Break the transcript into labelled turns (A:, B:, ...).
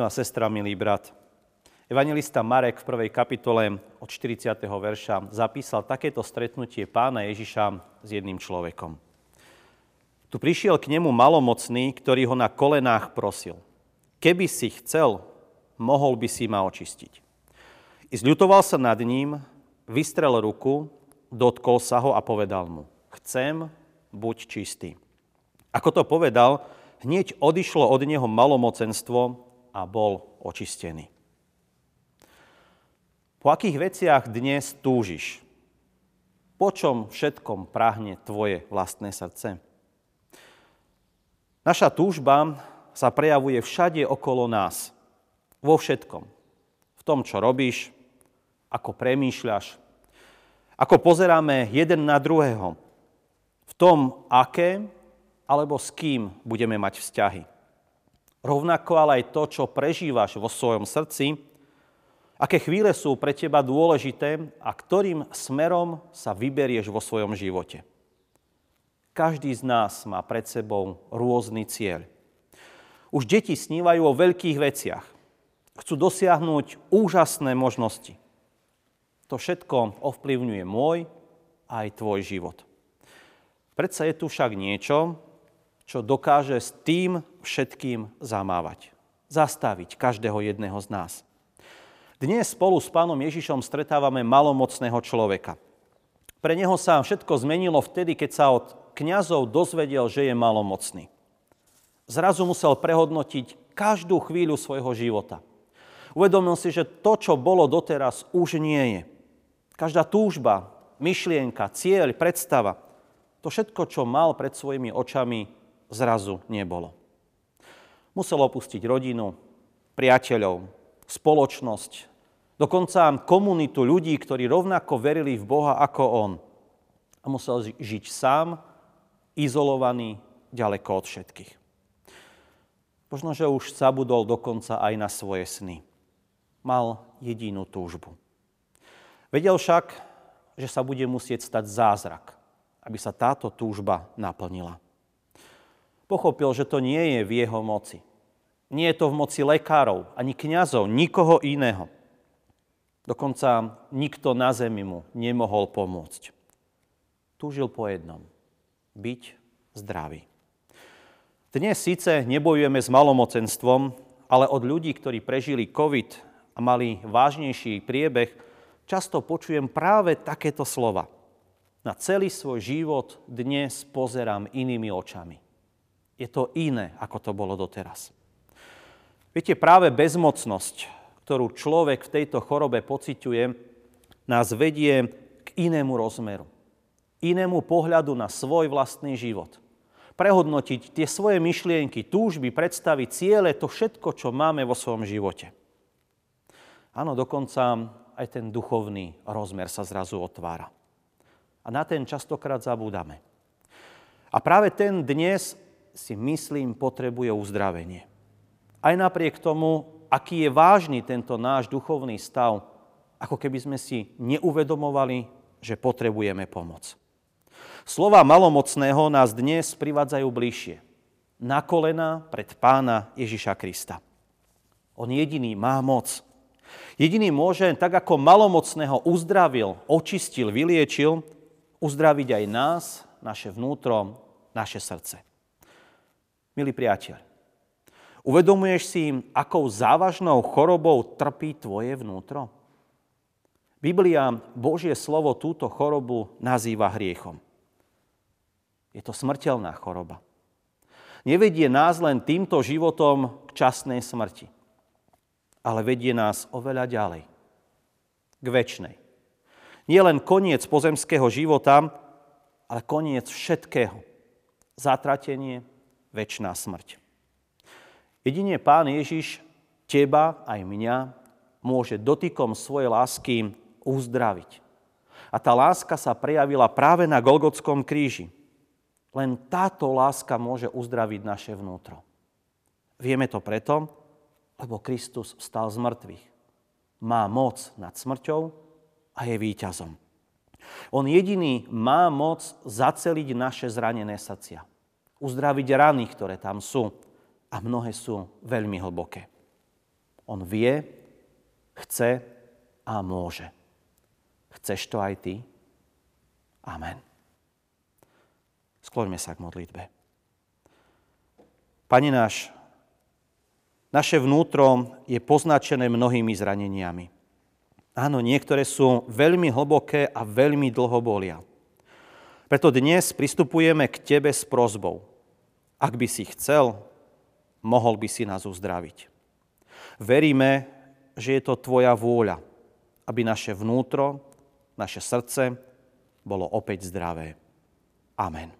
A: Milá sestra, milý brat, Evangelista Marek v prvej kapitole od 40. verša zapísal takéto stretnutie pána Ježiša s jedným človekom. Tu prišiel k nemu malomocný, ktorý ho na kolenách prosil. Keby si chcel, mohol by si ma očistiť. I zľutoval sa nad ním, vystrel ruku, dotkol sa ho a povedal mu, chcem, buď čistý. Ako to povedal, hneď odišlo od neho malomocenstvo a bol očistený. Po akých veciach dnes túžiš? Po čom všetkom prahne tvoje vlastné srdce? Naša túžba sa prejavuje všade okolo nás. Vo všetkom. V tom, čo robíš, ako premýšľaš, ako pozeráme jeden na druhého, v tom, aké alebo s kým budeme mať vzťahy. Rovnako ale aj to, čo prežívaš vo svojom srdci, Aké chvíle sú pre teba dôležité a ktorým smerom sa vyberieš vo svojom živote. Každý z nás má pred sebou rôzny cieľ. Už deti snívajú o veľkých veciach. Chcú dosiahnuť úžasné možnosti. To všetko ovplyvňuje môj aj tvoj život. Predsa je tu však niečo, čo dokáže s tým všetkým zamávať. Zastaviť každého jedného z nás. Dnes spolu s pánom Ježišom stretávame malomocného človeka. Pre neho sa všetko zmenilo vtedy, keď sa od kňazov dozvedel, že je malomocný. Zrazu musel prehodnotiť každú chvíľu svojho života. Uvedomil si, že to, čo bolo doteraz, už nie je. Každá túžba, myšlienka, cieľ, predstava, to všetko, čo mal pred svojimi očami, zrazu nebolo. Musel opustiť rodinu, priateľov, spoločnosť, dokonca komunitu ľudí, ktorí rovnako verili v Boha ako on. A musel žiť sám, izolovaný, ďaleko od všetkých. Možno, že už zabudol dokonca aj na svoje sny. Mal jedinú túžbu. Vedel však, že sa bude musieť stať zázrak, aby sa táto túžba naplnila. Pochopil, že to nie je v jeho moci. Nie je to v moci lekárov, ani kňazov, nikoho iného – Dokonca nikto na zemi mu nemohol pomôcť. Túžil po jednom. Byť zdravý. Dnes síce nebojujeme s malomocenstvom, ale od ľudí, ktorí prežili COVID a mali vážnejší priebeh, často počujem práve takéto slova. Na celý svoj život dnes pozerám inými očami. Je to iné, ako to bolo doteraz. Viete, práve bezmocnosť ktorú človek v tejto chorobe pociťuje, nás vedie k inému rozmeru. Inému pohľadu na svoj vlastný život. Prehodnotiť tie svoje myšlienky, túžby, predstavy, ciele, to všetko, čo máme vo svojom živote. Áno, dokonca aj ten duchovný rozmer sa zrazu otvára. A na ten častokrát zabúdame. A práve ten dnes si myslím potrebuje uzdravenie. Aj napriek tomu, aký je vážny tento náš duchovný stav, ako keby sme si neuvedomovali, že potrebujeme pomoc. Slova malomocného nás dnes privádzajú bližšie. Na kolena pred pána Ježiša Krista. On jediný má moc. Jediný môže, tak ako malomocného uzdravil, očistil, vyliečil, uzdraviť aj nás, naše vnútro, naše srdce. Milí priateľ, Uvedomuješ si, akou závažnou chorobou trpí tvoje vnútro? Biblia, Božie slovo, túto chorobu nazýva hriechom. Je to smrteľná choroba. Nevedie nás len týmto životom k časnej smrti, ale vedie nás oveľa ďalej, k väčšnej. Nie len koniec pozemského života, ale koniec všetkého. Zatratenie, väčšiná smrť. Jedine Pán Ježiš teba aj mňa môže dotykom svojej lásky uzdraviť. A tá láska sa prejavila práve na Golgotskom kríži. Len táto láska môže uzdraviť naše vnútro. Vieme to preto, lebo Kristus vstal z mŕtvych. Má moc nad smrťou a je víťazom. On jediný má moc zaceliť naše zranené srdcia. Uzdraviť rany, ktoré tam sú a mnohé sú veľmi hlboké. On vie, chce a môže. Chceš to aj ty? Amen. Skloňme sa k modlitbe. Pane náš, naše vnútro je poznačené mnohými zraneniami. Áno, niektoré sú veľmi hlboké a veľmi dlho bolia. Preto dnes pristupujeme k Tebe s prozbou. Ak by si chcel, mohol by si nás uzdraviť. Veríme, že je to Tvoja vôľa, aby naše vnútro, naše srdce bolo opäť zdravé. Amen.